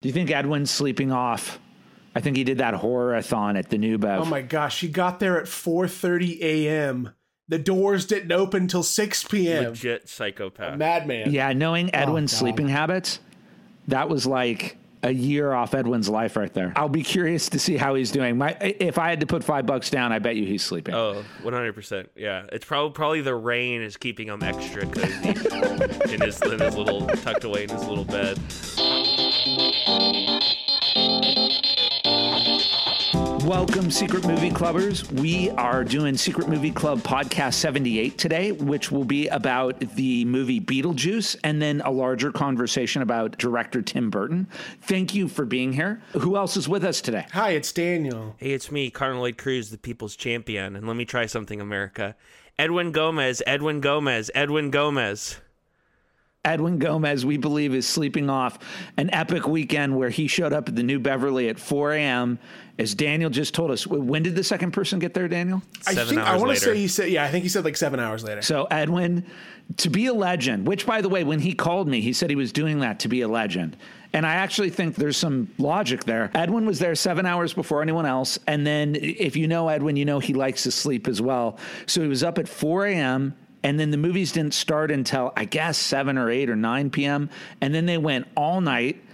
Do you think Edwin's sleeping off? I think he did that horror-a-thon at the New Bev. Oh my gosh, he got there at 4:30 a.m. The doors didn't open until 6 p.m. Legit psychopath. Madman. Yeah, knowing oh, Edwin's God. sleeping habits, that was like a year off Edwin's life right there. I'll be curious to see how he's doing. My, if I had to put five bucks down, I bet you he's sleeping. Oh, 100%. Yeah. It's probably probably the rain is keeping him extra cozy in, his, in his little, tucked away in his little bed. Welcome, Secret Movie Clubbers. We are doing Secret Movie Club Podcast 78 today, which will be about the movie Beetlejuice and then a larger conversation about director Tim Burton. Thank you for being here. Who else is with us today? Hi, it's Daniel. Hey, it's me, Connor Lloyd Cruz, the people's champion. And let me try something, America. Edwin Gomez, Edwin Gomez, Edwin Gomez. Edwin Gomez, we believe, is sleeping off an epic weekend where he showed up at the New Beverly at 4 a.m. As Daniel just told us, when did the second person get there, Daniel? I Seven think I want to say he said yeah, I think he said like 7 hours later. So, Edwin, to be a legend, which, by the way, when he called me, he said he was doing that to be a legend. And I actually think there's some logic there. Edwin was there seven hours before anyone else. And then, if you know Edwin, you know he likes to sleep as well. So, he was up at 4 a.m. And then the movies didn't start until, I guess, 7 or 8 or 9 p.m. And then they went all night.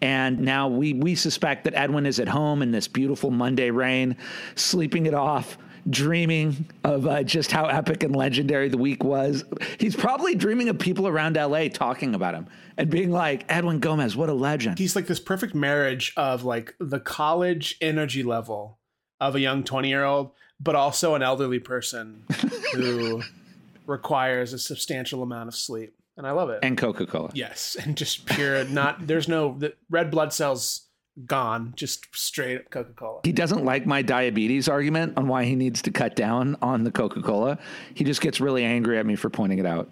And now we, we suspect that Edwin is at home in this beautiful Monday rain, sleeping it off, dreaming of uh, just how epic and legendary the week was. He's probably dreaming of people around LA talking about him and being like, Edwin Gomez, what a legend. He's like this perfect marriage of like the college energy level of a young 20-year-old, but also an elderly person who requires a substantial amount of sleep. And I love it. and Coca Cola. yes, and just pure not there's no the red blood cells gone, just straight up Coca-Cola. He doesn't like my diabetes argument on why he needs to cut down on the Coca Cola. He just gets really angry at me for pointing it out.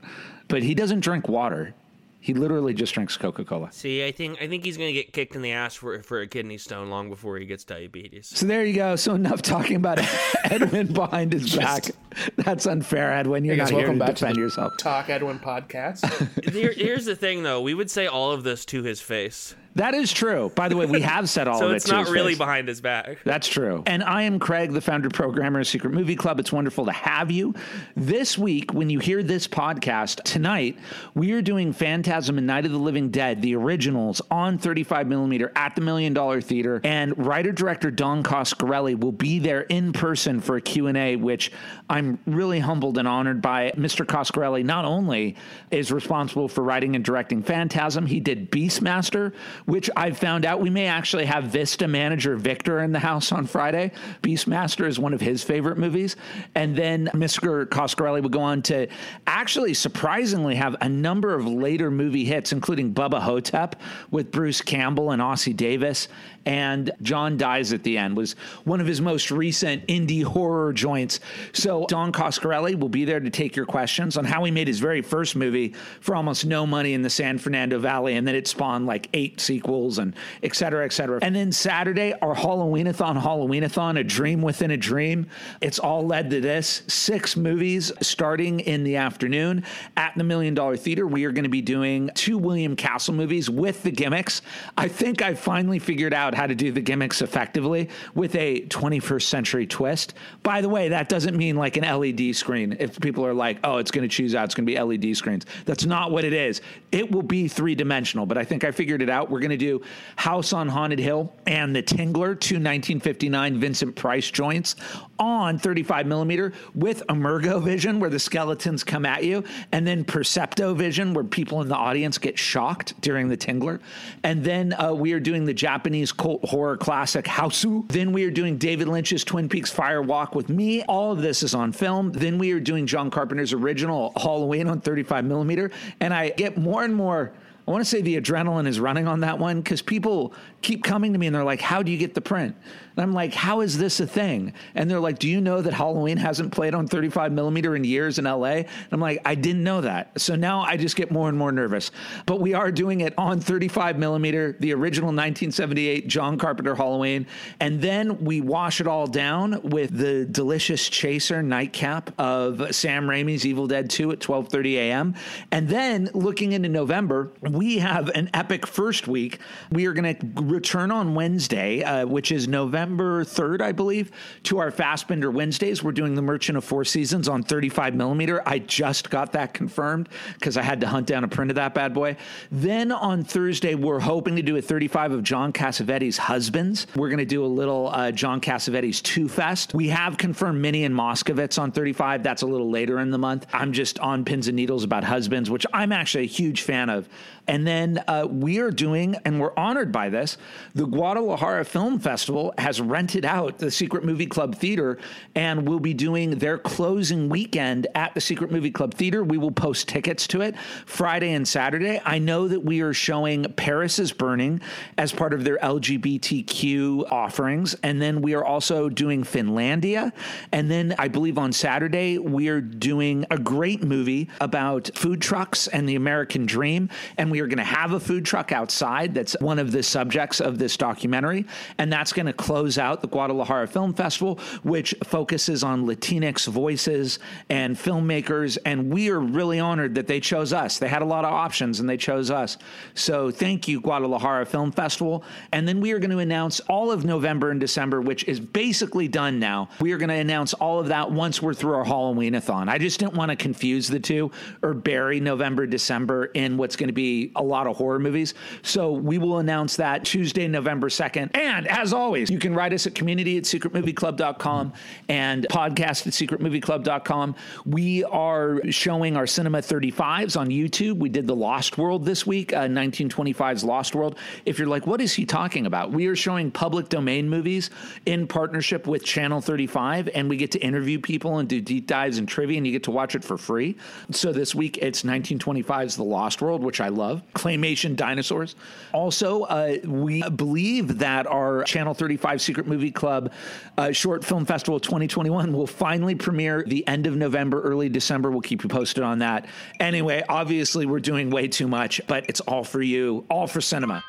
But he doesn't drink water. He literally just drinks Coca Cola. See, I think I think he's gonna get kicked in the ass for for a kidney stone long before he gets diabetes. So there you go. So enough talking about Edwin behind his back. That's unfair, Edwin. You're Hey not guys, here welcome to back defend to the yourself. Talk Edwin podcast. Here, here's the thing, though. We would say all of this to his face, That is true. By the way, we have said all so of it. it's to not his really face. behind his back. That's true. And I am Craig, the founder programmer of Secret Movie Club. It's wonderful to have you. This week, when you hear this podcast tonight, we are doing Phantasm and Night of the Living Dead, the originals, on 35 millimeter at the Million Dollar Theater. And writer director Don Coscarelli will be there in person for a Q&A, which I'm really humbled and honored by. Mr. Coscarelli not only is responsible for writing and directing Phantasm, he did Beastmaster, which I found out we may actually have Vista manager Victor in the house on Friday. Beastmaster is one of his favorite movies. And then Mr. Coscarelli would go on to actually surprisingly have a number of later movie hits, including Bubba Ho-Tep with Bruce Campbell and Ossie Davis. And John Dies at the End was one of his most recent indie horror joints. So Don Coscarelli will be there to take your questions on how he made his very first movie for almost no money in the San Fernando Valley. And then it spawned like eight sequels and et cetera, et cetera. And then Saturday, our Halloweenathon, Halloweenathon, a dream within a dream. It's all led to this. Six movies starting in the afternoon at the Million Dollar Theater. We are going to be doing two William Castle movies with the gimmicks. I think I finally figured out how to do the gimmicks effectively with a 21st century twist. By the way, that doesn't mean like an LED screen. If people are like, oh, it's going to choose out, it's going to be LED screens. That's not what it is. It will be three dimensional, but I think I figured it out. We're going to do House on Haunted Hill and The Tingler, two 1959 Vincent Price joints on 35 millimeter with Emergo vision, where the skeletons come at you, and then Percepto vision, where people in the audience get shocked during The Tingler. And then uh, we are doing the Japanese horror classic Hausu. Then we are doing David Lynch's Twin Peaks Fire Walk with me. All of this is on film. Then we are doing John Carpenter's original Halloween on 35 millimeter. And I get more and more. I want to say the adrenaline is running on that one because people keep coming to me and they're like, How do you get the print? And I'm like, How is this a thing? And they're like, Do you know that Halloween hasn't played on 35 millimeter in years in LA? And I'm like, I didn't know that. So now I just get more and more nervous. But we are doing it on 35 millimeter, the original 1978 John Carpenter Halloween. And then we wash it all down with the delicious chaser nightcap of Sam Raimi's Evil Dead 2 at 12:30 a.m. And then looking into November, we have an epic first week. We are going to return on Wednesday, uh, which is November 3rd, I believe, to our Fassbinder Wednesdays. We're doing The Merchant of Four Seasons on 35 millimeter. I just got that confirmed because I had to hunt down a print of that bad boy. Then on Thursday, we're hoping to do a 35 of John Cassavetes' Husbands. We're going to do a little uh, John Cassavetes 2 Fest. We have confirmed Minnie and Moskowitz on 35. That's a little later in the month. I'm just on pins and needles about Husbands, which I'm actually a huge fan of. And then uh, we are doing, and we're honored by this, the Guadalajara Film Festival has rented out the Secret Movie Club Theater and will be doing their closing weekend at the Secret Movie Club Theater. We will post tickets to it Friday and Saturday. I know that we are showing Paris is Burning as part of their LGBTQ offerings. And then we are also doing Finlandia. And then I believe on Saturday, we are doing a great movie about food trucks and the American dream. And we are going to have a food truck outside that's one of the subjects of this documentary. And that's going to close out the Guadalajara Film Festival, which focuses on Latinx voices and filmmakers. And we are really honored that they chose us. They had a lot of options and they chose us. So thank you, Guadalajara Film Festival. And then we are going to announce all of November and December, which is basically done now. We are going to announce all of that once we're through our Halloween-a-thon. I just didn't want to confuse the two or bury November, December in what's going to be a lot of horror movies. So we will announce that Tuesday, November 2nd. And as always, you can write us at community at secretmovieclub.com and podcast at secretmovieclub.com. We are showing our Cinema 35s on YouTube. We did The Lost World this week, uh, 1925's Lost World. If you're like, what is he talking about? We are showing public domain movies in partnership with Channel 35, and we get to interview people and do deep dives and trivia, and you get to watch it for free. So this week it's 1925's The Lost World, which I love. Claymation dinosaurs. Also, uh, we believe that our Channel 35 Secret Movie Club uh, Short Film Festival 2021 will finally premiere the end of November, early December. We'll keep you posted on that. Anyway, obviously, we're doing way too much, but it's all for you, all for cinema.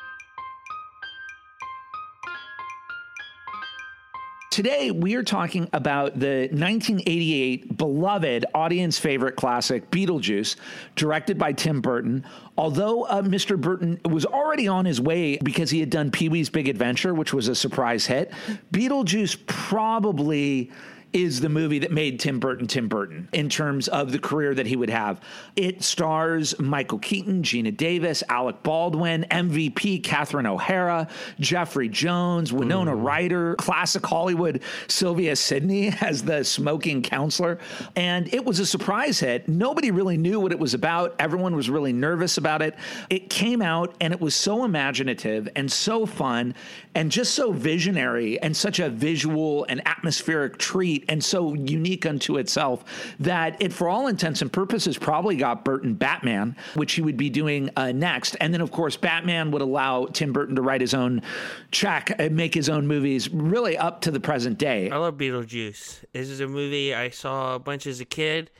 Today, we are talking about the 1988 beloved audience favorite classic, Beetlejuice, directed by Tim Burton. Although uh, Mr. Burton was already on his way because he had done Pee Wee's Big Adventure, which was a surprise hit, Beetlejuice probably is the movie that made Tim Burton Tim Burton in terms of the career that he would have. It stars Michael Keaton, Geena Davis, Alec Baldwin, MVP Catherine O'Hara, Jeffrey Jones, Winona hmm. Ryder, classic Hollywood Sylvia Sidney as the smoking counselor. And it was a surprise hit. Nobody really knew what it was about. Everyone was really nervous about it. It came out and it was so imaginative and so fun and just so visionary and such a visual and atmospheric treat and so unique unto itself that it, for all intents and purposes, probably got Burton Batman, which he would be doing uh, next. And then, of course, Batman would allow Tim Burton to write his own track and make his own movies really up to the present day. I love Beetlejuice. This is a movie I saw a bunch as a kid.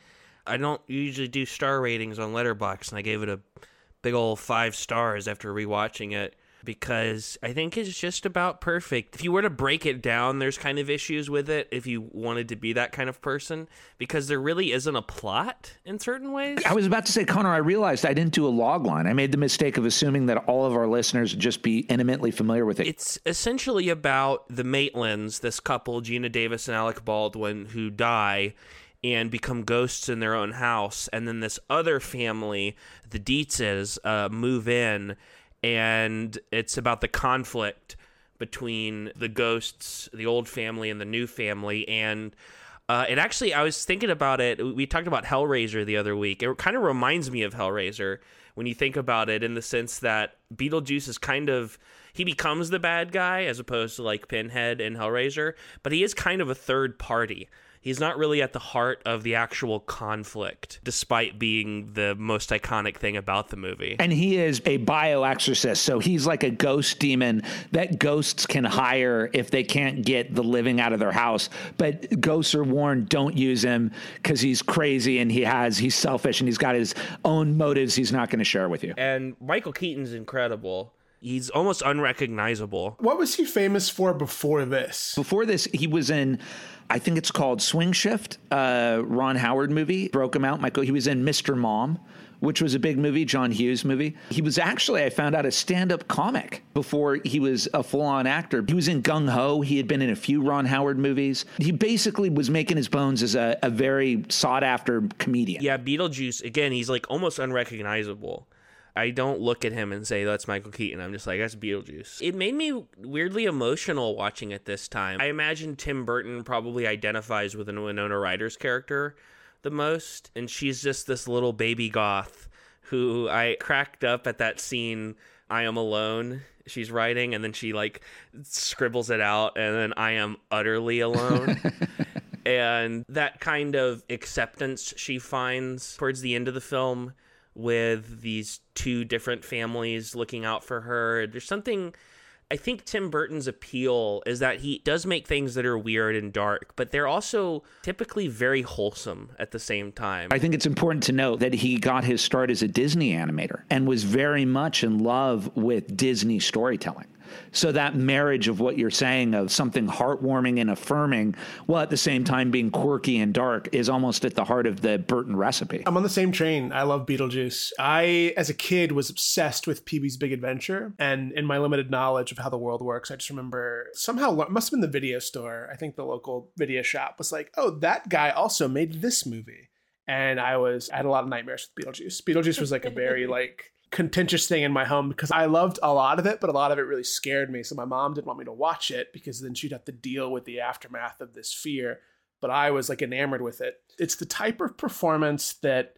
I don't usually do star ratings on Letterboxd, and I gave it a big old five stars after rewatching it because I think it's just about perfect. If you were to break it down, there's kind of issues with it if you wanted to be that kind of person because there really isn't a plot in certain ways. I was about to say, Connor, I realized I didn't do a log line. I made the mistake of assuming that all of our listeners would just be intimately familiar with it. It's essentially about the Maitlands, this couple, Geena Davis and Alec Baldwin, who die and become ghosts in their own house. And then this other family, the Deetzes, uh, move in and it's about the conflict between the ghosts, the old family, and the new family. And uh, it actually, I was thinking about it. We talked about Hellraiser the other week. It kind of reminds me of Hellraiser when you think about it, in the sense that Beetlejuice is kind of he becomes the bad guy as opposed to like Pinhead and Hellraiser, but he is kind of a third party he's not really at the heart of the actual conflict, despite being the most iconic thing about the movie. And he is a bioexorcist, so he's like a ghost demon that ghosts can hire if they can't get the living out of their house. But ghosts are warned don't use him because he's crazy and he has he's selfish and he's got his own motives he's not going to share with you. And Michael Keaton's incredible. He's almost unrecognizable. What was he famous for before this? Before this, he was in I think it's called Swing Shift, uh, Ron Howard movie. Broke him out. Michael, he was in Mr. Mom which was a big movie, John Hughes movie. He was actually, I found out, a stand up comic before he was a full on actor. He was in Gung Ho. He had been in a few Ron Howard movies. He basically was making his bones as a, a very sought after comedian. Yeah, Beetlejuice, again, he's like almost unrecognizable. I don't look at him and say that's Michael Keaton. I'm just like that's Beetlejuice. It made me weirdly emotional watching it this time. I imagine Tim Burton probably identifies with Winona Ryder's character the most, and she's just this little baby goth who I cracked up at that scene. I am alone. She's writing, and then she like scribbles it out, and then I am utterly alone. and that kind of acceptance she finds towards the end of the film with these two different families looking out for her. There's something I think Tim Burton's appeal is that he does make things that are weird and dark, but they're also typically very wholesome at the same time. I think it's important to note that he got his start as a Disney animator and was very much in love with Disney storytelling. So that marriage of what you're saying of something heartwarming and affirming, while at the same time being quirky and dark, is almost at the heart of the Burton recipe. I'm on the same train. I love Beetlejuice. I, as a kid, was obsessed with Pee-wee's Big Adventure, and in my limited knowledge of how the world works, I just remember somehow it must have been the video store. I think the local video shop was like, "Oh, that guy also made this movie." And I was I had a lot of nightmares with Beetlejuice. Beetlejuice was like a very like contentious thing in my home because I loved a lot of it, but a lot of it really scared me. So my mom didn't want me to watch it because then she'd have to deal with the aftermath of this fear. But I was like enamored with it. It's the type of performance that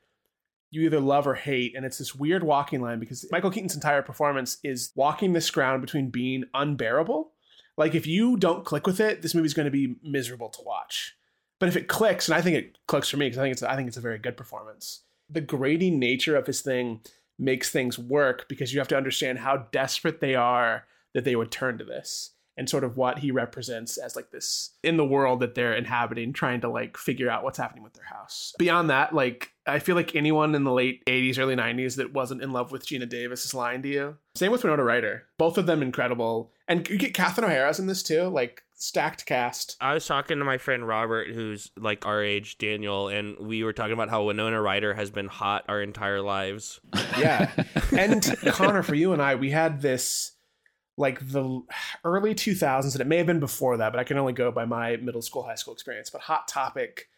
you either love or hate. And it's this weird walking line because Michael Keaton's entire performance is walking this ground between being unbearable. Like if you don't click with it, this movie's going to be miserable to watch. But if it clicks, and I think it clicks for me because I think it's I think it's a very good performance. The grating nature of his thing makes things work because you have to understand how desperate they are that they would turn to this and sort of what he represents as like this in the world that they're inhabiting trying to like figure out what's happening with their house. Beyond that like i feel like anyone in the late 80s early 90s that wasn't in love with geena davis is lying to you. Same with winona ryder. Both of them incredible. And you get catherine o'hara's in this too like stacked cast. I was talking to my friend Robert, who's like our age, Daniel, and we were talking about how Winona Ryder has been hot our entire lives. Yeah. and Connor, for you and I, we had this like the early 2000s, and it may have been before that, but I can only go by my middle school, high school experience. But Hot Topic,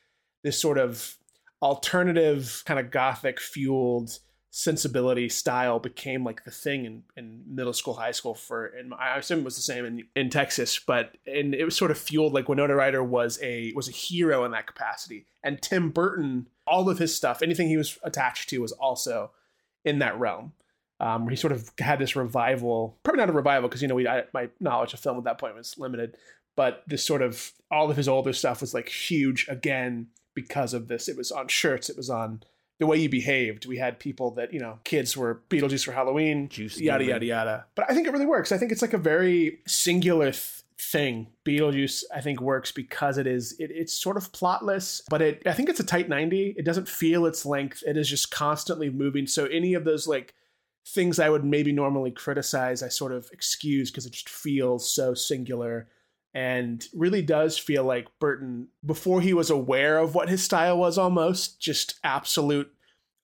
this sort of alternative, kind of gothic fueled sensibility style became like the thing in, in middle school, high school for, and I assume it was the same in, in Texas, but and it was sort of fueled like Winona Ryder was a was a hero in that capacity, and Tim Burton, all of his stuff, anything he was attached to, was also in that realm. Um, he sort of had this revival, probably not a revival because you know we I, my knowledge of film at that point was limited, but this sort of all of his older stuff was like huge again because of this. It was on shirts, it was on the way you behaved. We had people that, you know, kids were Beetlejuice for Halloween, Juice yada, yada, yada. But I think it really works. I think it's like a very singular th- thing. Beetlejuice, I think, works because it is, it, it's sort of plotless, but it, I think it's a tight 90. It doesn't feel its length. It is just constantly moving. So any of those like things I would maybe normally criticize, I sort of excuse because it just feels so singular and really does feel like Burton, before he was aware of what his style was almost, just absolute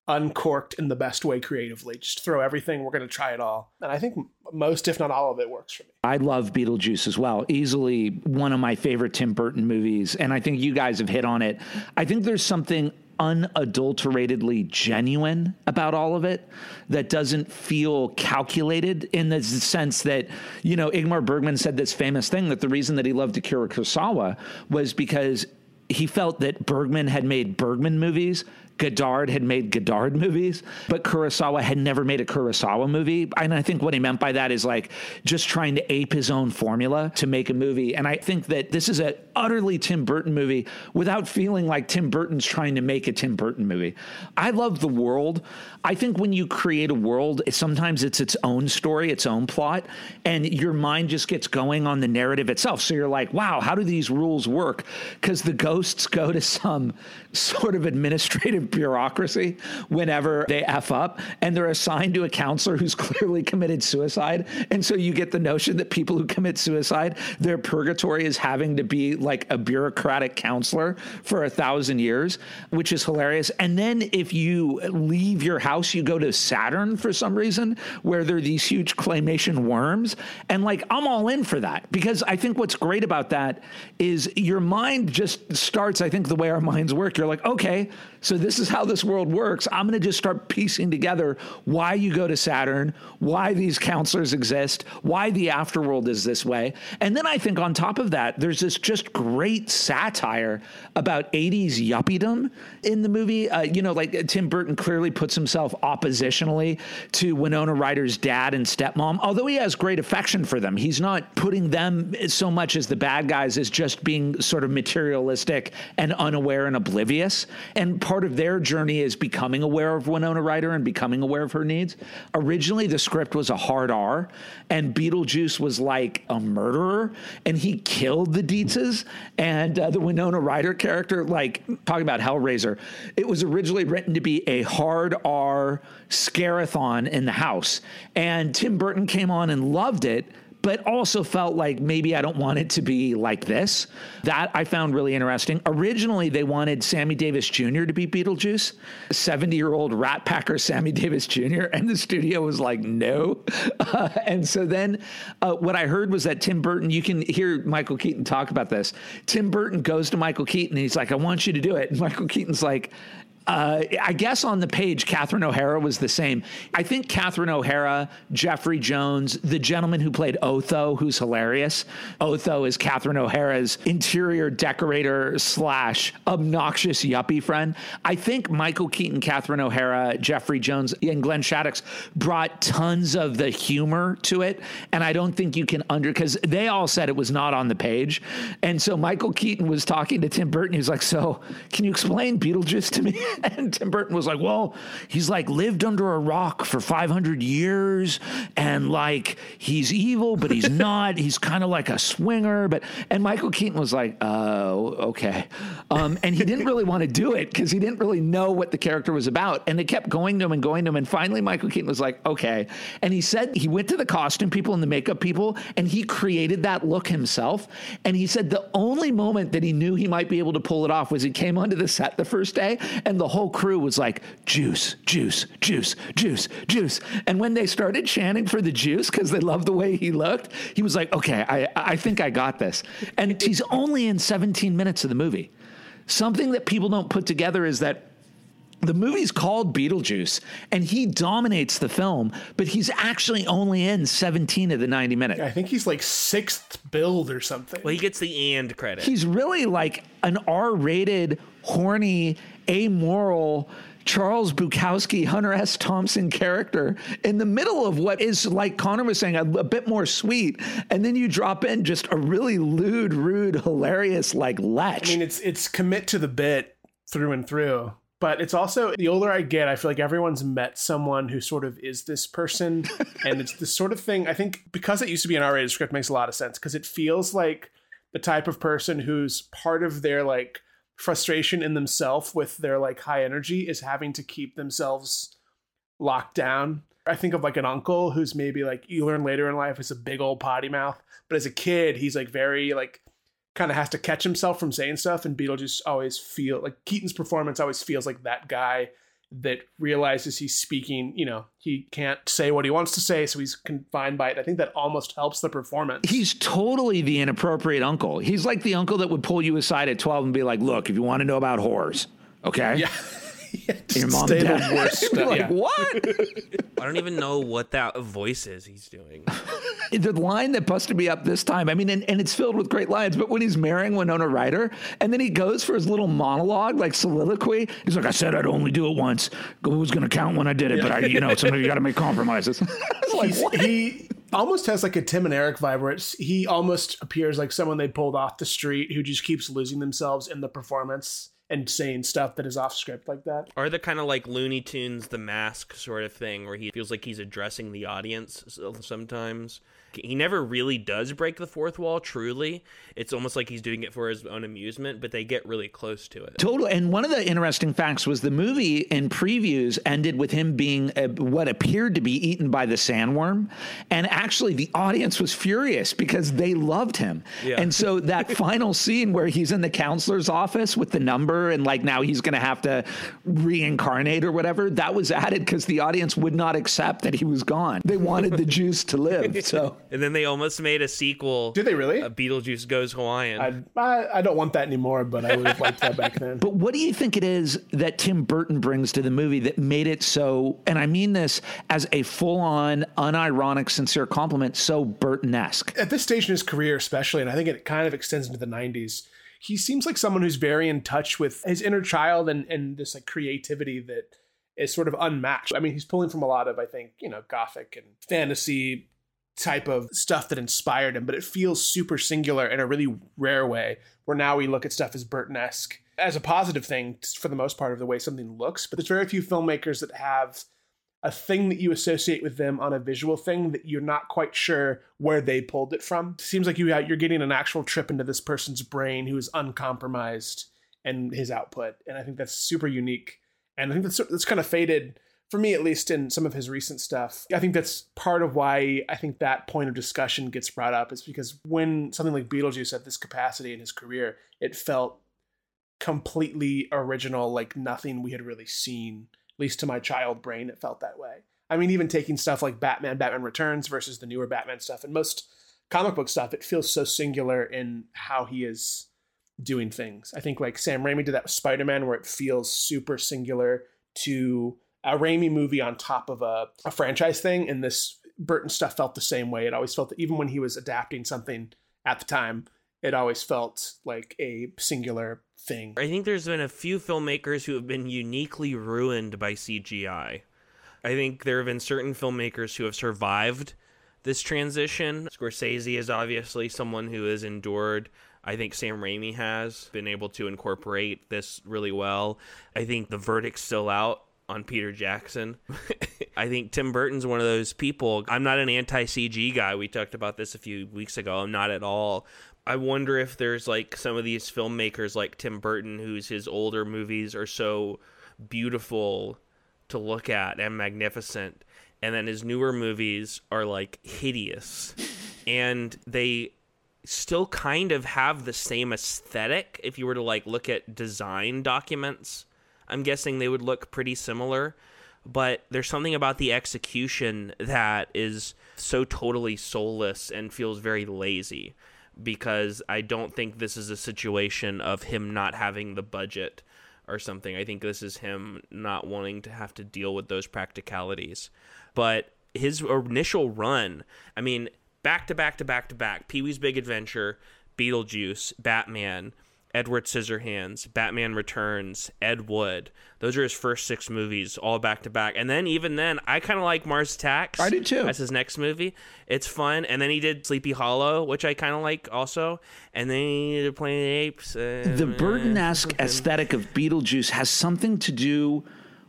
uncorked in the best way creatively. Just throw everything, we're going to try it all. And I think most, if not all of it, works for me. I love Beetlejuice as well. Easily one of my favorite Tim Burton movies. And I think you guys have hit on it. I think there's something unadulteratedly genuine about all of it that doesn't feel calculated in the sense that, you know, Ingmar Bergman said this famous thing that the reason that he loved Akira Kurosawa was because he felt that Bergman had made Bergman movies Godard had made Godard movies, but Kurosawa had never made a Kurosawa movie. And I think what he meant by that is like just trying to ape his own formula to make a movie. And I think that this is an utterly Tim Burton movie without feeling like Tim Burton's trying to make a Tim Burton movie. I love the world. I think when you create a world, sometimes it's its own story, its own plot, and your mind just gets going on the narrative itself. So you're like, wow, how do these rules work? Because the ghosts go to some sort of administrative bureaucracy whenever they F up and they're assigned to a counselor who's clearly committed suicide. And so you get the notion that people who commit suicide, their purgatory is having to be like a bureaucratic counselor for a thousand years, which is hilarious. And then if you leave your house, you go to Saturn for some reason, where there are these huge claymation worms. And like, I'm all in for that because I think what's great about that is your mind just starts, I think, the way our minds work. You're like, okay, so this is how this world works. I'm going to just start piecing together why you go to Saturn, why these counselors exist, why the afterworld is this way. And then I think on top of that, there's this just great satire about 80s yuppiedom in the movie. Uh, you know, like Tim Burton clearly puts himself oppositionally to Winona Ryder's dad and stepmom, although he has great affection for them. He's not putting them so much as the bad guys as just being sort of materialistic and unaware and oblivious. And part of their journey is becoming aware of Winona Ryder and becoming aware of her needs. Originally, the script was a hard R, and Beetlejuice was like a murderer, and he killed the Deetzes. And uh, the Winona Ryder character, like talking about Hellraiser, it was originally written to be a hard R scarathon in the house. And Tim Burton came on and loved it but also felt like maybe I don't want it to be like this. That I found really interesting. Originally, they wanted Sammy Davis Jr. to be Beetlejuice, 70 year old rat packer Sammy Davis Jr., and the studio was like, no. Uh, and so then uh, what I heard was that Tim Burton, you can hear Michael Keaton talk about this. Tim Burton goes to Michael Keaton and he's like, I want you to do it. And Michael Keaton's like, uh, I guess on the page, Catherine O'Hara was the same. I think Catherine O'Hara, Jeffrey Jones, the gentleman who played Otho, who's hilarious. Otho is Catherine O'Hara's interior decorator slash obnoxious yuppie friend. I think Michael Keaton, Catherine O'Hara, Jeffrey Jones, and Glenn Shadix brought tons of the humor to it. And I don't think you can under, because they all said it was not on the page. And so Michael Keaton was talking to Tim Burton. He was like, So can you explain Beetlejuice to me? and Tim Burton was like, well, he's like lived under a rock for 500 years and like he's evil, but he's not. he's kind of like a swinger. But, and Michael Keaton was like, oh, okay. Um, and he didn't really want to do it because he didn't really know what the character was about. And they kept going to him and going to him. And finally, Michael Keaton was like, okay. And he said he went to the costume people and the makeup people and he created that look himself. And he said the only moment that he knew he might be able to pull it off was he came onto the set the first day and the whole crew was like, juice, juice, juice, juice, juice. And when they started chanting for the juice because they loved the way he looked, he was like, okay, I, I think I got this. And he's only in 17 minutes of the movie. Something that people don't put together is that the movie's called Beetlejuice and he dominates the film, but he's actually only in 17 of the 90 minutes. I think he's like sixth billed or something. Well, he gets the and credit. He's really like an R rated, horny, amoral, Charles Bukowski, Hunter S. Thompson character in the middle of what is, like Connor was saying, a, a, bit more sweet. And then you drop in just a really lewd, rude, hilarious, like lech. I mean, it's it's commit to the bit through and through but it's also the older I get, I feel like everyone's met someone who sort of is this person, and it's this sort of thing. I think because it used to be an R-rated script makes a lot of sense because it feels like the type of person who's part of their like frustration in themselves with their like high energy is having to keep themselves locked down. I think of like an uncle who's maybe like you learn later in life is a big old potty mouth, but as a kid he's like very like kind of has to catch himself from saying stuff and Beetlejuice always feel like Keaton's performance always feels like that guy that realizes he's speaking, you know, he can't say what he wants to say, so he's confined by it. I think that almost helps the performance. He's totally the inappropriate uncle. He's like the uncle that would pull you aside at 12 and be like, look, if you want to know about whores, okay? Yeah. yeah Your mom and dad. Worst stuff. like, yeah. what? I don't even know what that voice is he's doing. the line that busted me up this time, I mean, and, and it's filled with great lines, but when he's marrying Winona Ryder and then he goes for his little monologue, like soliloquy, he's like, I said I'd only do it once. Who was going to count when I did it? Yeah. But I, you know, sometimes you got to make compromises. like, he almost has like a Tim and Eric vibe where it's, he almost appears like someone they pulled off the street who just keeps losing themselves in the performance and saying stuff that is off script like that. Or the kind of like Looney Tunes, the mask sort of thing, where he feels like he's addressing the audience sometimes He never really does break the fourth wall truly. It's almost like he's doing it for his own amusement, but they get really close to it. Totally. And one of the interesting facts was the movie in previews ended with him being uh, what appeared to be eaten by the sandworm. And actually, the audience was furious because they loved him. Yeah. And so that final scene where he's in the counselor's office with the number and like now he's going to have to reincarnate or whatever, that was added because the audience would not accept that he was gone. They wanted the juice to live. So. And then they almost made a sequel. Did they really? Uh, Beetlejuice Goes Hawaiian. I, I I don't want that anymore, but I would have liked that back then. But what do you think it is that Tim Burton brings to the movie that made it so, and I mean this as a full on, unironic, sincere compliment, so Burton esque? At this stage in his career, especially, and I think it kind of extends into the 90s, he seems like someone who's very in touch with his inner child and, and this like creativity that is sort of unmatched. I mean, he's pulling from a lot of, I think, you know, gothic and fantasy type of stuff that inspired him, but it feels super singular in a really rare way. Where now we look at stuff as Burton esque as a positive thing for the most part of the way something looks, but there's very few filmmakers that have a thing that you associate with them on a visual thing that you're not quite sure where they pulled it from. It seems like you you're getting an actual trip into this person's brain who is uncompromised and his output, and I think that's super unique. And I think that's that's kind of faded for me, at least in some of his recent stuff. I think that's part of why I think that point of discussion gets brought up is because when something like Beetlejuice had this capacity in his career, it felt completely original, like nothing we had really seen. At least to my child brain, it felt that way. I mean, even taking stuff like Batman, Batman Returns versus the newer Batman stuff, and most comic book stuff, it feels so singular in how he is doing things. I think like Sam Raimi did that with Spider Man, where it feels super singular to a Raimi movie on top of a, a franchise thing. And this Burton stuff felt the same way. It always felt that even when he was adapting something at the time, it always felt like a singular thing. I think there's been a few filmmakers who have been uniquely ruined by CGI. I think there have been certain filmmakers who have survived this transition. Scorsese is obviously someone who has endured. I think Sam Raimi has been able to incorporate this really well. I think the verdict's still out on Peter Jackson. I think Tim Burton's one of those people. I'm not an anti CG guy. We talked about this a few weeks ago. I'm not at all. I wonder if there's like some of these filmmakers like Tim Burton, whose his older movies are so beautiful to look at and magnificent, and then his newer movies are like hideous, and they still kind of have the same aesthetic. If you were to like look at design documents, I'm guessing they would look pretty similar. But there's something about the execution that is so totally soulless and feels very lazy because I don't think this is a situation of him not having the budget or something. I think this is him not wanting to have to deal with those practicalities. But his initial run, I mean, back to back to back to back Pee Wee's Big Adventure, Beetlejuice, Batman, Edward Scissorhands, Batman Returns, Ed Wood. Those are his first six movies, all back to back. And then even then, I kind of like Mars Attacks. I do too. That's his next movie. It's fun. And then he did Sleepy Hollow, which I kind of like also. And then he did Planet of the Apes. Uh, The Burton esque aesthetic of Beetlejuice has something to do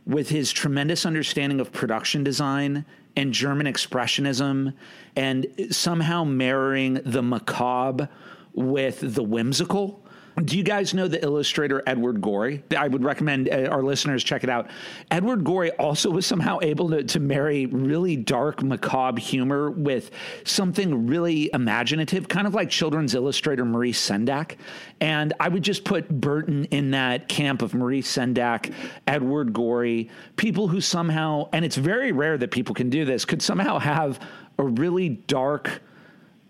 with his tremendous understanding of production design and German expressionism and somehow marrying the macabre with the whimsical. Do you guys know the illustrator Edward Gorey? I would recommend uh, our listeners check it out. Edward Gorey also was somehow able to, to marry really dark, macabre humor with something really imaginative, kind of like children's illustrator Maurice Sendak. And I would just put Burton in that camp of Maurice Sendak, Edward Gorey, people who somehow, and it's very rare that people can do this, could somehow have a really dark,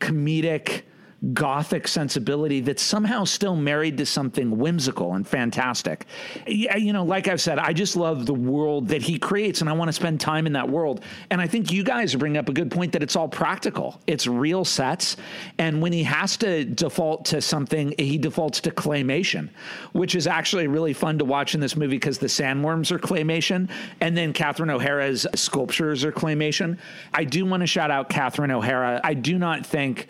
comedic, gothic sensibility that's somehow still married to something whimsical and fantastic. You know, like I've said, I just love the world that he creates and I want to spend time in that world. And I think you guys bring up a good point that it's all practical. It's real sets. And when he has to default to something, he defaults to claymation, which is actually really fun to watch in this movie because the sandworms are claymation and then Catherine O'Hara's sculptures are claymation. I do want to shout out Catherine O'Hara. I do not think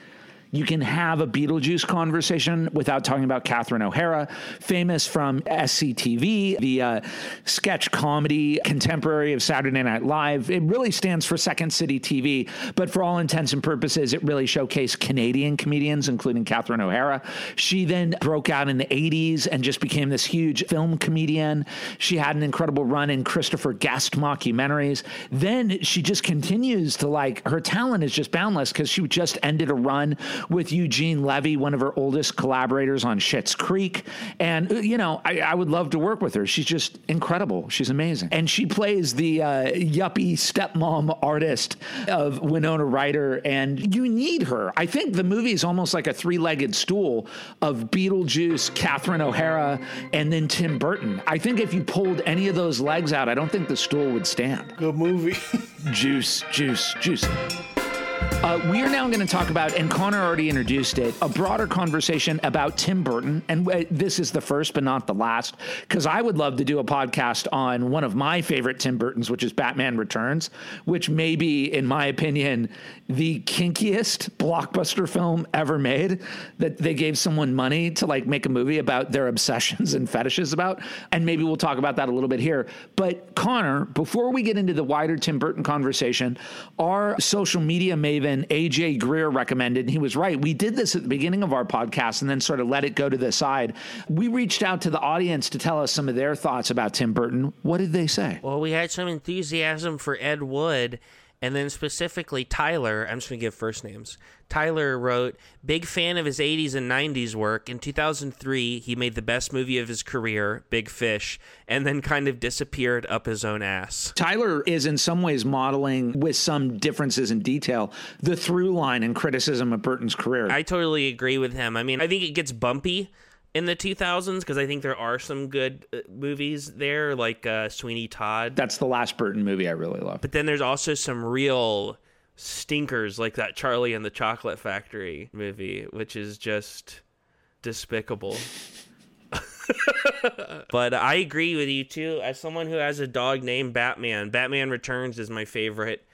you can have a Beetlejuice conversation without talking about Catherine O'Hara, famous from SCTV, the uh, sketch comedy contemporary of Saturday Night Live. It really stands for Second City TV, but for all intents and purposes, it really showcased Canadian comedians, including Catherine O'Hara. She then broke out in the 80s and just became this huge film comedian. She had an incredible run in Christopher Guest mockumentaries. Then she just continues to like her talent is just boundless because she just ended a run with Eugene Levy, one of her oldest collaborators on Schitt's Creek. And, uh, you know, I, I would love to work with her. She's just incredible. She's amazing. And she plays the uh, yuppie stepmom artist of Winona Ryder. And you need her. I think the movie is almost like a three legged stool of Beetlejuice, Catherine O'Hara, and then Tim Burton. I think if you pulled any of those legs out, I don't think the stool would stand. Good movie. juice, juice, juice. Uh, we are now going to talk about, and Connor already introduced it, a broader conversation about Tim Burton. And uh, this is the first, but not the last, because I would love to do a podcast on one of my favorite Tim Burtons, which is Batman Returns, which may be, in my opinion, the kinkiest blockbuster film ever made. That they gave someone money to like make a movie about their obsessions and fetishes about. And maybe we'll talk about that a little bit here. But Connor, before we get into the wider Tim Burton conversation, our social media maven AJ Greer recommended, and he was right. We did this at the beginning of our podcast and then sort of let it go to the side. We reached out to the audience to tell us some of their thoughts about Tim Burton. What did they say? Well, we had some enthusiasm for Ed Wood. And then specifically Tyler, I'm just going to give first names. Tyler wrote, big fan of his 80s and 90s work. In 2003, he made the best movie of his career, Big Fish, and then kind of disappeared up his own ass. Tyler is in some ways modeling, with some differences in detail, the through line and criticism of Burton's career. I totally agree with him. I mean, I think it gets bumpy in the 2000s because I think there are some good uh, movies there, like uh, Sweeney Todd. That's the last Burton movie I really love. But then there's also some real stinkers, like that Charlie and the Chocolate Factory movie, which is just despicable. but I agree with you too. As someone who has a dog named Batman, Batman Returns is my favorite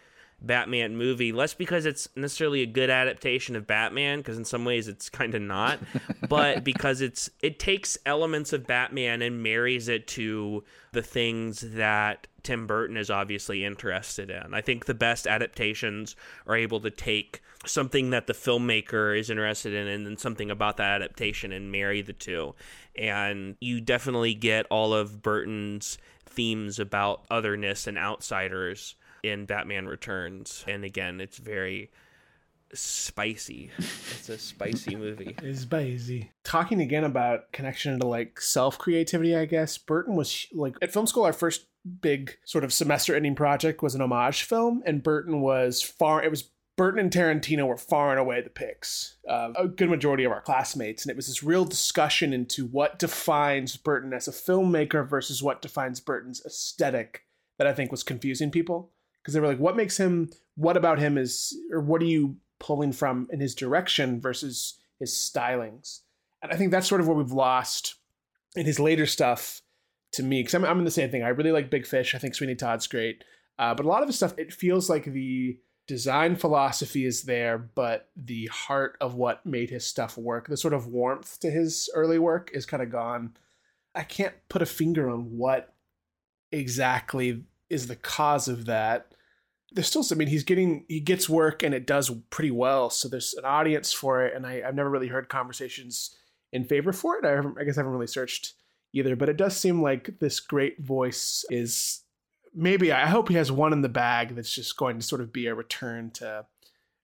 Batman movie. Less because it's necessarily a good adaptation of Batman, because in some ways it's kind of not, but because it's it takes elements of Batman and marries it to the things that Tim Burton is obviously interested in. I think the best adaptations are able to take something that the filmmaker is interested in and then something about that adaptation and marry the two. And you definitely get all of Burton's themes about otherness and outsiders in Batman Returns. And again, it's very spicy. It's a spicy movie. It's spicy. Talking again about connection to like self creativity, I guess. Burton was like at film school. Our first big sort of semester ending project was an homage film, and Burton was far. It was Burton and Tarantino were far and away the picks. Uh, a good majority of our classmates, and it was this real discussion into what defines Burton as a filmmaker versus what defines Burton's aesthetic that I think was confusing people because they were like, what makes him? What about him is, or what are you pulling from in his direction versus his stylings? And I think that's sort of what we've lost in his later stuff to me because I'm, I'm in the same thing. I really like Big Fish. I think Sweeney Todd's great, uh, but a lot of his stuff it feels like the design philosophy is there, but the heart of what made his stuff work, the sort of warmth to his early work, is kind of gone. I can't put a finger on what exactly is the cause of that. There's still, I mean, he's getting, he gets work and it does pretty well. So there's an audience for it. And I, have never really heard conversations in favor for it. I, I guess I haven't really searched either, but it does seem like this great voice is maybe, I hope he has one in the bag that's just going to sort of be a return to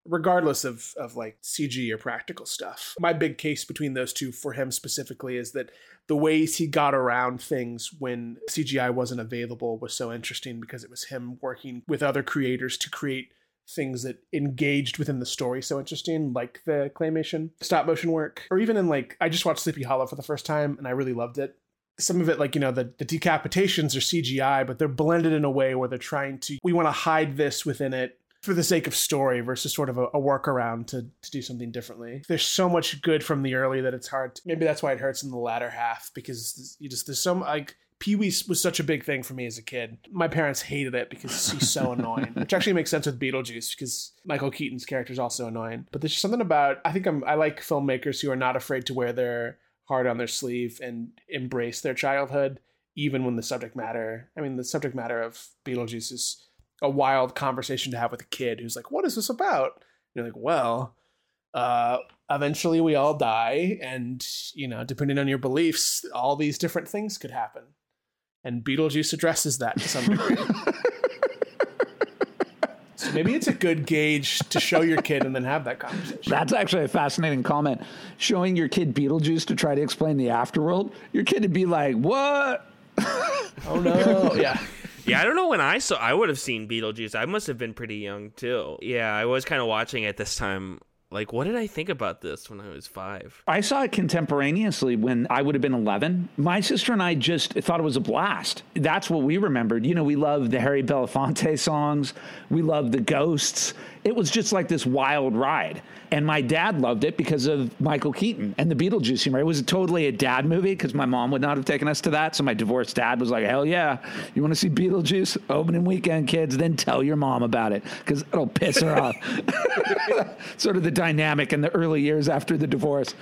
regardless of of like CG or practical stuff. My big case between those two for him specifically is that the ways he got around things when CGI wasn't available was so interesting because it was him working with other creators to create things that engaged within the story so interesting like the claymation stop motion work or even in like I just watched Sleepy Hollow for the first time and I really loved it some of it like you know the, the decapitations are cgi but they're blended in a way where they're trying to we want to hide this within it for the sake of story versus sort of a, a workaround to, to do something differently. There's so much good from the early that it's hard. To, maybe that's why it hurts in the latter half because you just there's some like Pee Wee was such a big thing for me as a kid. My parents hated it because he's so annoying, which actually makes sense with Beetlejuice because Michael Keaton's character is also annoying. But there's something about I think I'm I like filmmakers who are not afraid to wear their heart on their sleeve and embrace their childhood, even when the subject matter. I mean, the subject matter of Beetlejuice is a wild conversation to have with a kid who's like, "What is this about?" And you're like, "Well." Uh, eventually we all die and you know depending on your beliefs all these different things could happen and Beetlejuice addresses that to some degree. so maybe it's a good gauge to show your kid and then have that conversation. That's actually a fascinating comment. Showing your kid Beetlejuice to try to explain the afterworld, your kid would be like, "What?" oh no! Yeah. Yeah, I don't know when I saw. I would have seen Beetlejuice. I must have been pretty young too. Yeah, I was kind of watching it this time like what did i think about this when i was five i saw it contemporaneously when i would have been 11 my sister and i just thought it was a blast that's what we remembered you know we loved the harry belafonte songs we loved the ghosts it was just like this wild ride. And my dad loved it because of Michael Keaton and the Beetlejuice humor. It was totally a dad movie because my mom would not have taken us to that. So my divorced dad was like, hell yeah. You want to see Beetlejuice? Opening weekend, kids. Then tell your mom about it because it'll piss her off. sort of the dynamic in the early years after the divorce.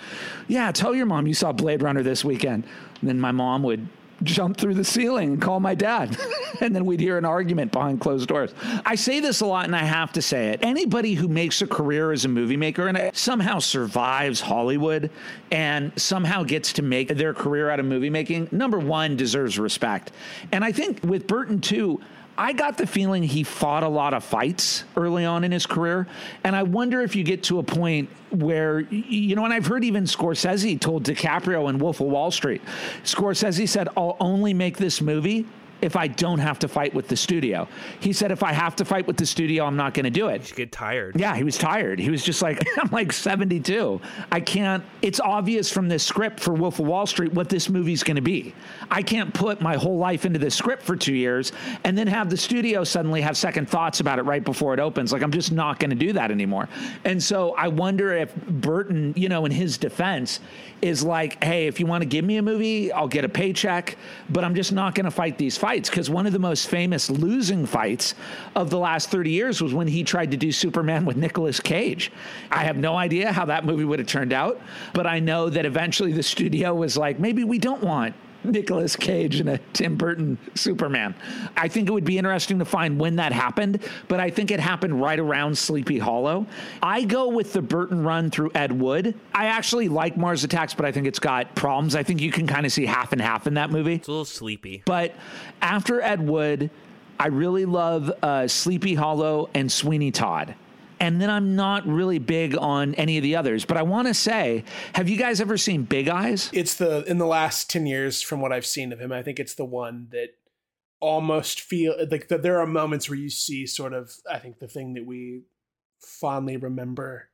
Yeah, tell your mom you saw Blade Runner this weekend. And then my mom would jump through the ceiling and call my dad. and then we'd hear an argument behind closed doors. I say this a lot and I have to say it. Anybody who makes a career as a movie maker and somehow survives Hollywood and somehow gets to make their career out of movie making, number one, deserves respect. And I think with Burton, too, I got the feeling he fought a lot of fights early on in his career. And I wonder if you get to a point where, you know, and I've heard even Scorsese told DiCaprio in Wolf of Wall Street, Scorsese said, I'll only make this movie if I don't have to fight with the studio. He said, if I have to fight with the studio, I'm not going to do it. You get tired. Yeah, he was tired. He was just like, I'm like 72. I can't, it's obvious from this script for Wolf of Wall Street what this movie's going to be. I can't put my whole life into this script for two years and then have the studio suddenly have second thoughts about it right before it opens. Like, I'm just not going to do that anymore. And so I wonder if Burton, you know, in his defense, is like, hey, if you want to give me a movie, I'll get a paycheck, but I'm just not going to fight these fights because one of the most famous losing fights of the last 30 years was when he tried to do Superman with Nicolas Cage. I have no idea how that movie would have turned out, but I know that eventually the studio was like, maybe we don't want Nicolas Cage and a Tim Burton Superman. I think it would be interesting to find when that happened, but I think it happened right around Sleepy Hollow. I go with the Burton run through Ed Wood. I actually like Mars Attacks, but I think it's got problems. I think you can kind of see half and half in that movie. It's a little sleepy. But after Ed Wood, I really love uh, Sleepy Hollow and Sweeney Todd and then I'm not really big on any of the others. But I want to say, have you guys ever seen Big Eyes? It's the in the last ten years from what I've seen of him. I think it's the one that almost feel like that there are moments where you see sort of I think the thing that we fondly remember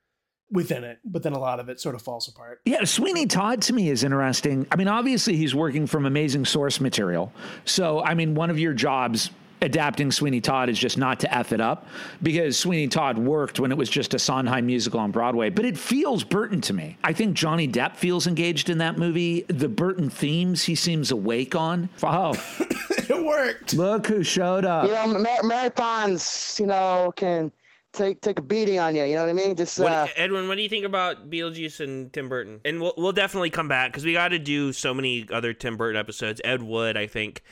within it, but then a lot of it sort of falls apart. Yeah, Sweeney Todd to me is interesting. I mean, obviously he's working from amazing source material. So, I mean, one of your jobs adapting Sweeney Todd is just not to F it up because Sweeney Todd worked when it was just a Sondheim musical on Broadway, but it feels Burton to me. I think Johnny Depp feels engaged in that movie. The Burton themes he seems awake on. Oh, it worked. Look who showed up. You know, mar- marathons, you know, can take take a beating on you. You know what I mean? Just what, uh, Edwin, what do you think about Beetlejuice and Tim Burton? And we'll we'll definitely come back because we got to do so many other Tim Burton episodes. Ed Wood, I think,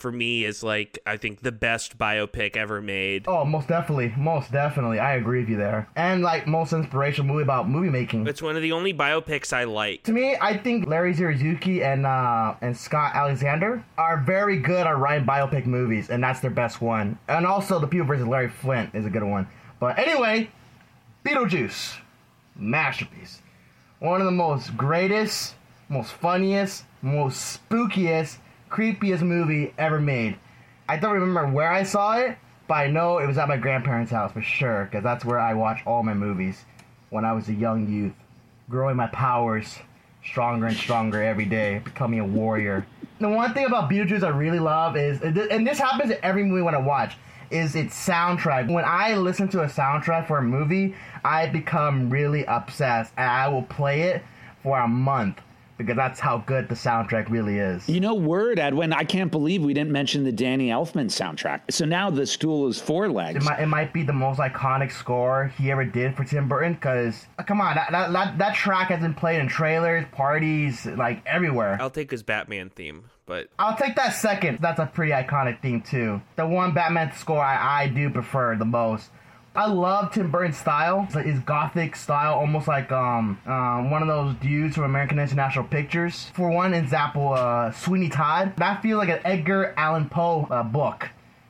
for me is like I think the best biopic ever made. Oh, most definitely, most definitely. I agree with you there. And like most inspirational movie about movie making. It's one of the only biopics I like. To me, I think Larry Karaszewski and uh, and Scott Alexander are very good at writing biopic movies, and that's their best one. And also, The People versus Larry Flynt is a good one. But anyway, Beetlejuice, masterpiece. One of the most greatest, most funniest, most spookiest creepiest movie ever made. I don't remember where I saw it, but I know it was at my grandparents' house for sure, because that's where I watched all my movies when I was a young youth, growing my powers stronger and stronger every day, becoming a warrior. The one thing about Beetlejuice I really love is, and this happens in every movie when I watch, is its soundtrack. When I listen to a soundtrack for a movie, I become really obsessed, and I will play it for a month because that's how good the soundtrack really is. You know, word, Edwin, I can't believe we didn't mention the Danny Elfman soundtrack. So now the stool is four legs. It might, it might be the most iconic score he ever did for Tim Burton because, uh, come on, that, that, that, that track has been played in trailers, parties, like everywhere. I'll take his Batman theme, but I'll take that second. That's a pretty iconic theme, too. The one Batman score I, I do prefer the most. I love Tim Burton's style. It's like his gothic style, almost like um, um one of those dudes from American International Pictures. For one example, uh, Sweeney Todd. That feels like an Edgar Allan Poe uh, book,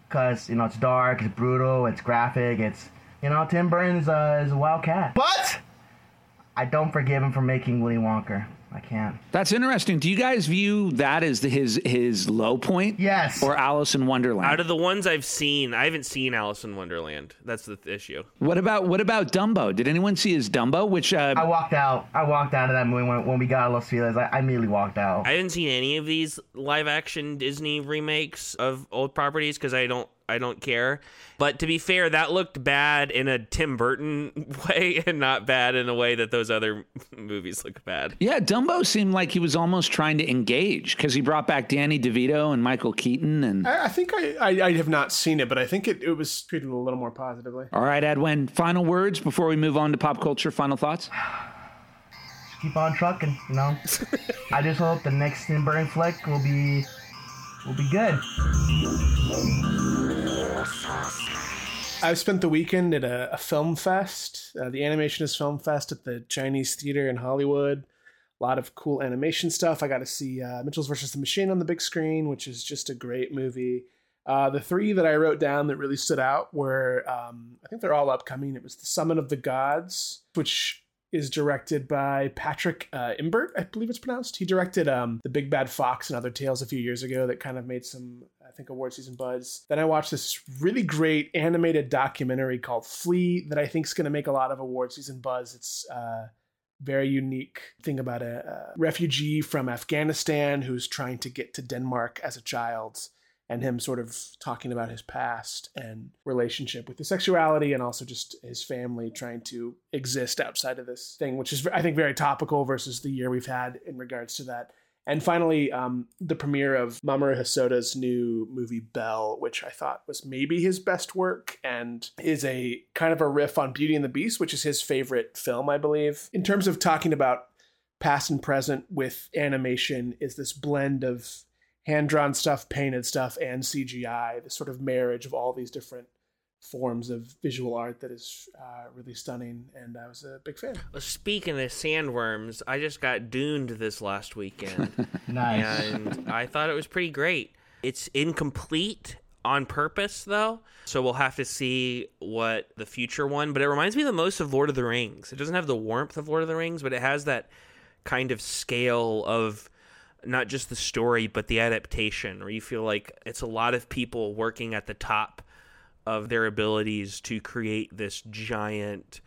cause you know it's dark, it's brutal, it's graphic, it's you know Tim Burton's uh, is a wild cat. But I don't forgive him for making Willy Wonka. I can't. That's interesting. Do you guys view that as the, his his low point? Yes. Or Alice in Wonderland? out of the ones I've seen, I haven't seen Alice in Wonderland. That's the th- issue. what about what about Dumbo? Did anyone see his Dumbo? Which uh, I walked out. I walked out of that movie when, when we got Los Feliz. I, I immediately walked out. I haven't seen any of these live action Disney remakes of old properties because I don't I don't care. But to be fair, that looked bad in a Tim Burton way and not bad in a way that those other movies look bad. yeah, Dumbo seemed like he was almost trying to engage because he brought back Danny DeVito and Michael Keaton and. I, I think I, I, I have not seen it, but I think it, it was treated a little more positively. All right, Edwin. Final words before we move on to pop culture. Final thoughts. Keep on trucking, you know. I just hope the next Tim Burton flick will be will be good. I've spent the weekend at a, a film fest, uh, the Animation Is Film Fest at the Chinese Theater in Hollywood. A lot of cool animation stuff. I got to see uh, Mitchell's versus the Machine on the big screen, which is just a great movie. Uh, the three that I wrote down that really stood out were, um, I think they're all upcoming. It was The Summit of the Gods, which is directed by Patrick uh, Imbert, I believe it's pronounced. He directed um, The Big Bad Fox and Other Tales a few years ago that kind of made some, I think, award season buzz. Then I watched this really great animated documentary called Flee that I think is going to make a lot of award season buzz. It's uh, very unique thing about a, a refugee from Afghanistan who's trying to get to Denmark as a child and him sort of talking about his past and relationship with his sexuality and also just his family trying to exist outside of this thing, which is, I think, very topical versus the year we've had in regards to that. And finally, um, the premiere of Mamoru Hosoda's new movie Belle, which I thought was maybe his best work and is a kind of a riff on Beauty and the Beast, which is his favorite film, I believe. In terms of talking about past and present with animation, is this blend of hand drawn stuff, painted stuff, and CGI, the sort of marriage of all these different forms of visual art that is uh, really stunning. And I was a big fan. Well, speaking of sandworms, I just got duned this last weekend. Nice. and I thought it was pretty great. It's incomplete on purpose, though, so we'll have to see what the future one. But it reminds me the most of Lord of the Rings. It doesn't have the warmth of Lord of the Rings, but it has that kind of scale of not just the story, but the adaptation, where you feel like it's a lot of people working at the top of their abilities to create this giant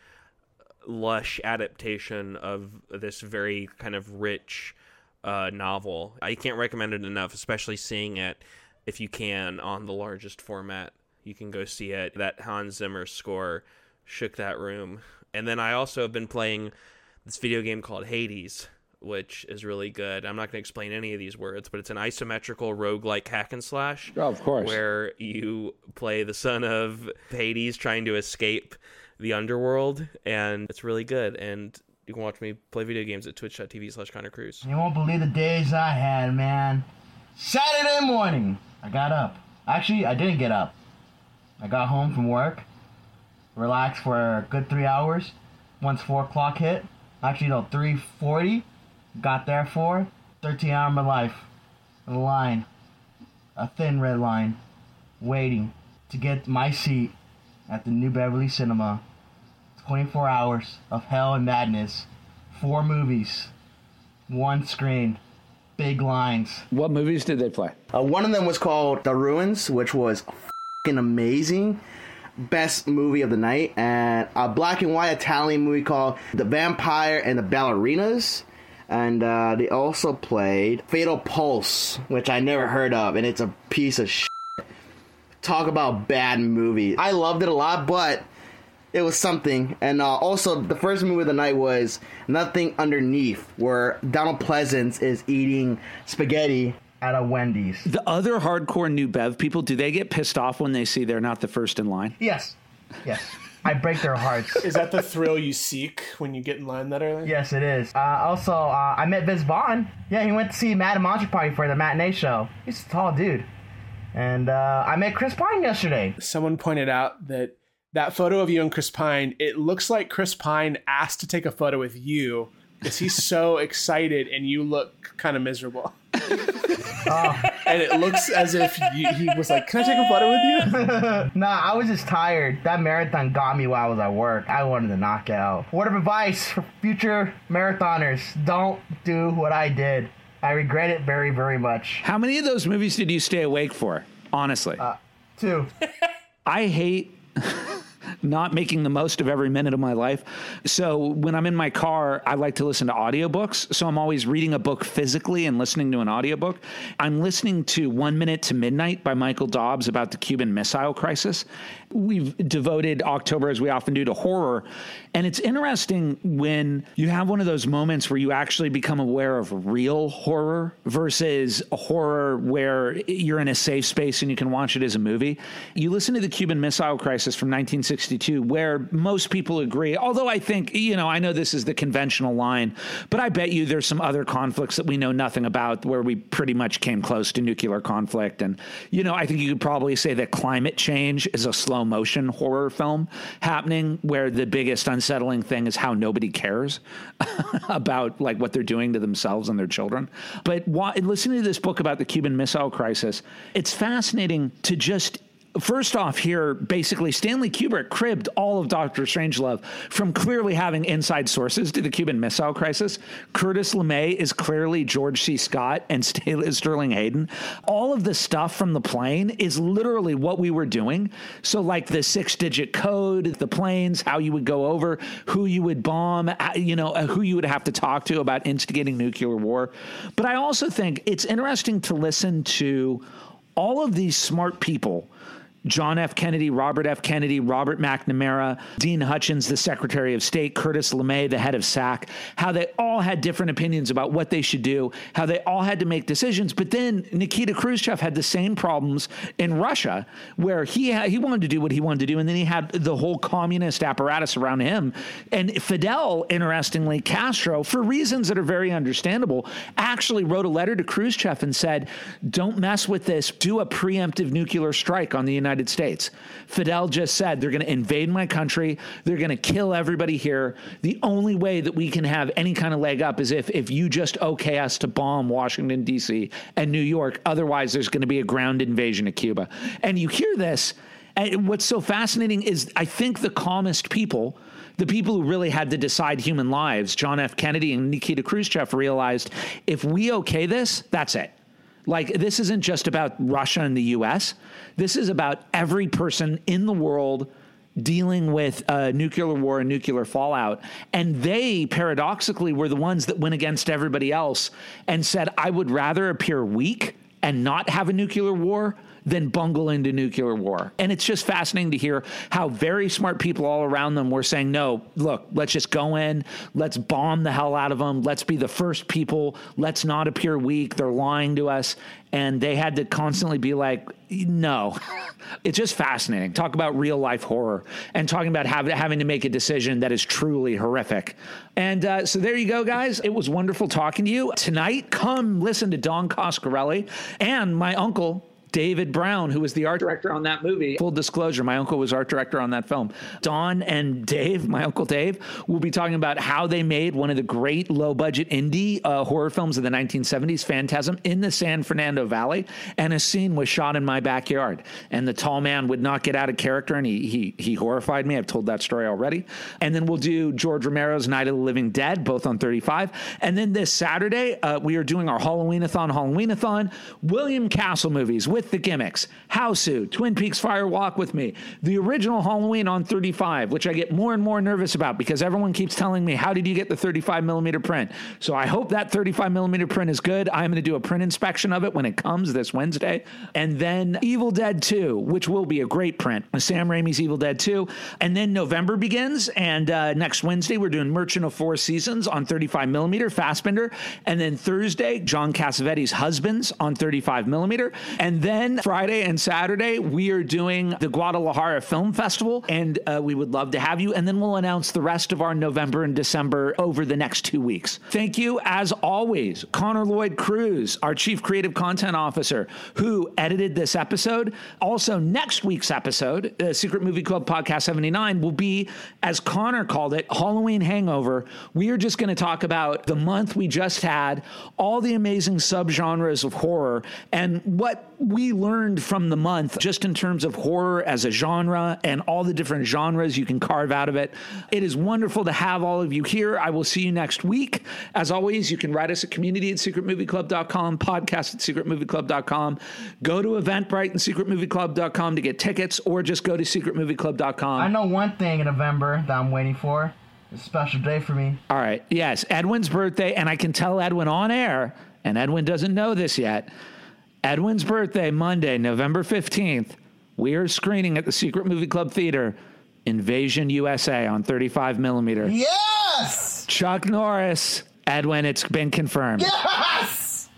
lush adaptation of this very kind of rich uh, novel. I can't recommend it enough, especially seeing it if you can on the largest format. You can go see it. That Hans Zimmer score shook that room. And then I also have been playing this video game called Hades, which is really good. I'm not going to explain any of these words, but it's an isometrical roguelike hack and slash Oh, of course. where you play the son of Hades trying to escape the underworld, and it's really good. And you can watch me play video games at twitch.tv slash Connor Cruz. You won't believe the days I had, man. Saturday morning, I got up. Actually, I didn't get up. I got home from work, relaxed for a good three hours. Once four o'clock hit, actually no, three forty. Got there for 13 hour of my life. A line, a thin red line, waiting to get my seat at the New Beverly Cinema. 24 hours of hell and madness. Four movies, one screen, big lines. What movies did they play? Uh, one of them was called The Ruins, which was fucking amazing. Best movie of the night. And a black and white Italian movie called The Vampire and the Ballerinas. And uh, they also played Fatal Pulse, which I never heard of, and it's a piece of shit. Talk about bad movie. I loved it a lot, but it was something. And uh, also, the first movie of the night was Nothing Underneath, where Donald Pleasence is eating spaghetti at a Wendy's. The other hardcore new Bev people, do they get pissed off when they see they're not the first in line? Yes, yes. I break their hearts. Is that the thrill you seek when you get in line that early? Yes, it is. Uh, also, uh, I met Vince Vaughn. Yeah, he went to see Mad Monster Party for the matinee show. He's a tall dude. And uh, I met Chris Pine yesterday. Someone pointed out that that photo of you and Chris Pine, it looks like Chris Pine asked to take a photo with you because he's so excited and you look kind of miserable. And it looks as if you, he was like, "Can I take a photo with you?" Nah, I was just tired. That marathon got me while I was at work. I wanted to knock out. Word of advice for future marathoners don't do what I did. I regret it very, very much. How many of those movies did you stay awake for? Honestly, uh, Two. I hate not making the most of every minute of my life. So when I'm in my car, I like to listen to audiobooks. So I'm always reading a book physically and listening to an audiobook. I'm listening to One Minute to Midnight by Michael Dobbs about the Cuban Missile Crisis. We've devoted October, as we often do, to horror. And it's interesting when you have one of those moments where you actually become aware of real horror versus a horror where you're in a safe space and you can watch it as a movie. You listen to the Cuban Missile Crisis from 1962, where most people agree, although I think, you know, I know this is the conventional line, but I bet you there's some other conflicts that we know nothing about where we pretty much came close to nuclear conflict. And, you know, I think you could probably say that climate change is a slow motion horror film happening where the biggest unsettling thing is how nobody cares about like what they're doing to themselves and their children. But why, listening to this book about the Cuban Missile Crisis, it's fascinating to just First off, here, basically, Stanley Kubrick cribbed all of Doctor Strangelove from clearly having inside sources to the Cuban Missile Crisis. Curtis LeMay is clearly George C. Scott and Sterling Hayden. All of the stuff from the plane is literally what we were doing. So, like the six digit code, the planes, how you would go over, who you would bomb, uh, you know, uh, who you would have to talk to about instigating nuclear war. But I also think it's interesting to listen to all of these smart people John F. Kennedy, Robert F. Kennedy, Robert McNamara, Dean Hutchins, the Secretary of State, Curtis LeMay, the head of SAC, how they all had different opinions about what they should do, how they all had to make decisions. But then Nikita Khrushchev had the same problems in Russia, where he he wanted to do what he wanted to do, and then he had the whole communist apparatus around him. And Fidel, interestingly, Castro, for reasons that are very understandable, actually wrote a letter to Khrushchev and said, "Don't mess with this. Do a preemptive nuclear strike on the United." United States. Fidel just said they're going to invade my country. They're going to kill everybody here. The only way that we can have any kind of leg up is if if you just okay us to bomb Washington D.C. and New York. Otherwise, there's going to be a ground invasion of Cuba. And you hear this. And what's so fascinating is I think the calmest people the people who really had to decide human lives, John F. Kennedy and Nikita Khrushchev, realized if we okay this, that's it. Like, this isn't just about Russia and the US. This is about every person in the world dealing with a nuclear war and nuclear fallout. And they, paradoxically, were the ones that went against everybody else and said, I would rather appear weak and not have a nuclear war than bungle into nuclear war. And it's just fascinating to hear how very smart people all around them were saying, no, look, let's just go in, let's bomb the hell out of them, let's be the first people, let's not appear weak, they're lying to us. And they had to constantly be like, no. it's just fascinating. Talk about real life horror and talking about have, having to make a decision that is truly horrific. And uh, so there you go, guys. It was wonderful talking to you. Tonight, come listen to Don Coscarelli and my uncle, David Brown, who was the art director on that movie. Full disclosure, my uncle was art director on that film. Don and Dave, my uncle Dave, will be talking about how they made one of the great low budget indie uh, horror films of the 1970s, Phantasm, in the San Fernando Valley. And a scene was shot in my backyard. And the tall man would not get out of character and he, he, he horrified me. I've told that story already. And then we'll do George Romero's Night of the Living Dead, both on 35. And then this Saturday, uh, we are doing our Halloween-a-thon, Halloween-a-thon, William Castle movies with with the gimmicks. Hausu, Twin Peaks Fire Walk with Me, the original Halloween on 35, which I get more and more nervous about because everyone keeps telling me, How did you get the 35 millimeter print? So I hope that 35 millimeter print is good. I'm going to do a print inspection of it when it comes this Wednesday. And then Evil Dead 2, which will be a great print. Sam Raimi's Evil Dead 2. And then November begins. And uh, next Wednesday, we're doing Merchant of Four Seasons on 35 millimeter, Fassbinder. And then Thursday, John Cassavetes' Husbands on 35 millimeter. And then Friday and Saturday, we are doing the Guadalajara Film Festival. And uh, we would love to have you. And then we'll announce the rest of our November and December over the next two weeks. Thank you, as always, Connor Lloyd Cruz, our Chief Creative Content Officer, who edited this episode. Also, next week's episode, uh, Secret Movie Club Podcast 79, will be, as Connor called it, Halloween Hangover. We are just going to talk about the month we just had, all the amazing subgenres of horror, and what we learned from the month just in terms of horror as a genre and all the different genres you can carve out of it. It is wonderful to have all of you here. I will see you next week. As always, you can write us at community at secretmovieclub.com, podcast at secretmovieclub.com. Go to Eventbrite and secretmovieclub.com to get tickets or just go to secretmovieclub.com. I know one thing in November that I'm waiting for. It's a special day for me. All right. Yes, Edwin's birthday, and I can tell Edwin on air, and Edwin doesn't know this yet. Edwin's birthday, Monday, November 15th. We are screening at the Secret Movie Club Theater, Invasion USA on 35 millimeter. Yes! Chuck Norris, Edwin, it's been confirmed. Yes!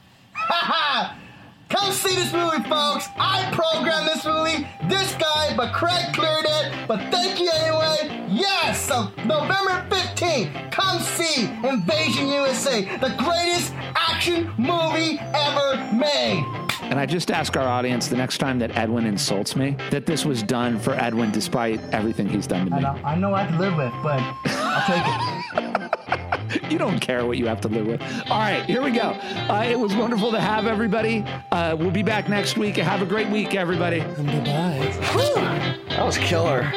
Come see this movie, folks. I programmed this movie. This guy, but Craig cleared it. But thank you anyway. Yes! So November 15th, come see Invasion USA, the greatest action movie ever made. And I just ask our audience the next time that Edwin insults me that this was done for Edwin despite everything he's done to me. I know, I know I have to live with, but I'll take it. You don't care what you have to live with. All right, here we go. Uh, it was wonderful to have everybody. Uh, we'll be back next week. Have a great week, everybody. Bye bye. That was killer.